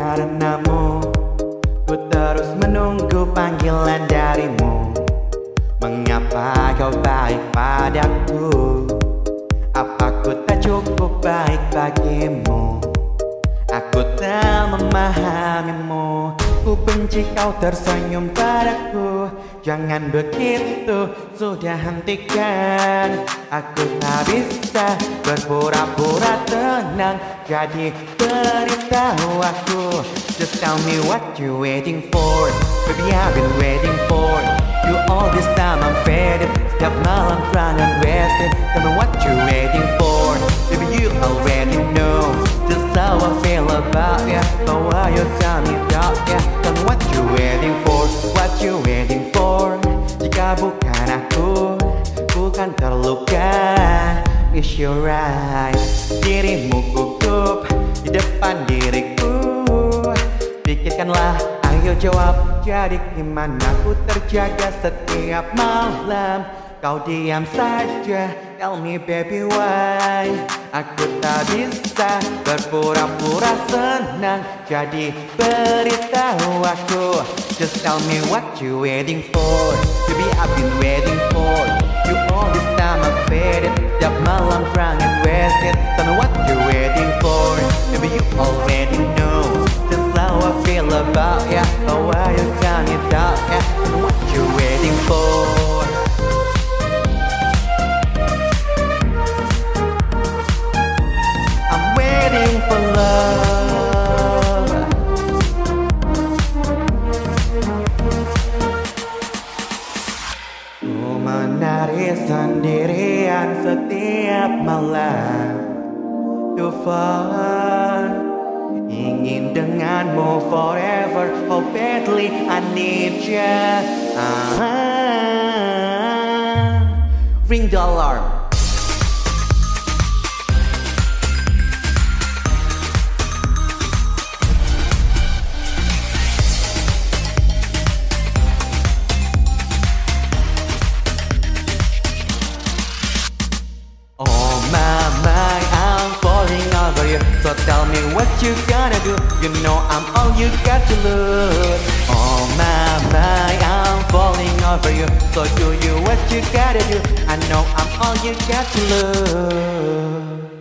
karenamu Ku terus menunggu panggilan darimu. Mengapa kau baik padaku? Apa ku tak cukup baik bagimu? Aku tak memahamimu. Ku benci kau tersenyum padaku Jangan begitu, sudah hentikan Aku tak bisa berpura-pura tenang Jadi beritahu aku Just tell me what you waiting for. Baby I've been waiting for You all this time I'm faded Setiap malam perangan wasted Tell me what you waiting for. Baby you already know Just how I feel about ya. But why you terluka Is you right. Dirimu gugup Di depan diriku. Pikirkanlah, ayo jawab Jadi gimana ku terjaga setiap malam. Kau diam saja Tell me baby why? Aku tak bisa berpura-pura senang. Jadi beritahu aku Just tell me what you waiting for. Baby I've been waiting for why you tell me Tell me what you waiting for I'm waiting for love Ku menari sendirian setiap malam To fun Ingin denganmu forever Oh badly I need ya. Ah, Ring the alarm So tell me what you gonna do. You know I'm all you got to lose. Oh my my, I'm falling over you. So do you what you gotta do. I know I'm all you got to lose.